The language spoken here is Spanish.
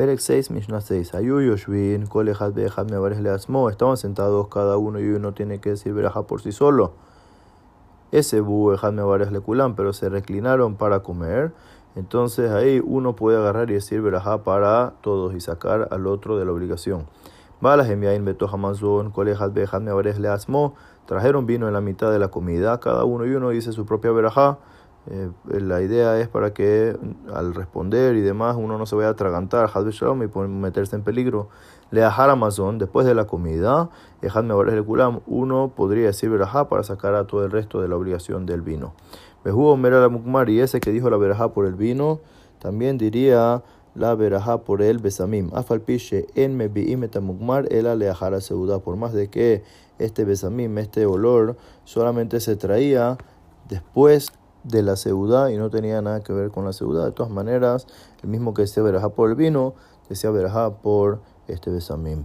Perek 6, Mishnah 6. Ayu Yoshvin, Kolejat Beejat Mevares Leasmo. Estaban sentados cada uno y uno tiene que decir Berajá por sí solo. Ese Bu Ejat Mevares Lekulam, pero se reclinaron para comer. Entonces ahí uno puede agarrar y decir Berajá para todos y sacar al otro de la obligación. Balas enviain Beto Hamazon, Kolejat Beejat Mevares Leasmo. Trajeron vino en la mitad de la comida. Cada uno y uno dice su propia Berajá. Eh, la idea es para que al responder y demás uno no se vaya a atragantar, Shalom, y meterse en peligro. Le Amazon, después de la comida, uno podría decir verajá para sacar a todo el resto de la obligación del vino. Behu Omer Mukmar, y ese que dijo la verajá por el vino, también diría la verajá por el besamim. Afalpiche en mebiim etamukmar, ela le seuda. Por más de que este besamim, este olor, solamente se traía después de la seudá y no tenía nada que ver con la seudá. De todas maneras, el mismo que decía verajá por el vino, decía verajá por este besamim.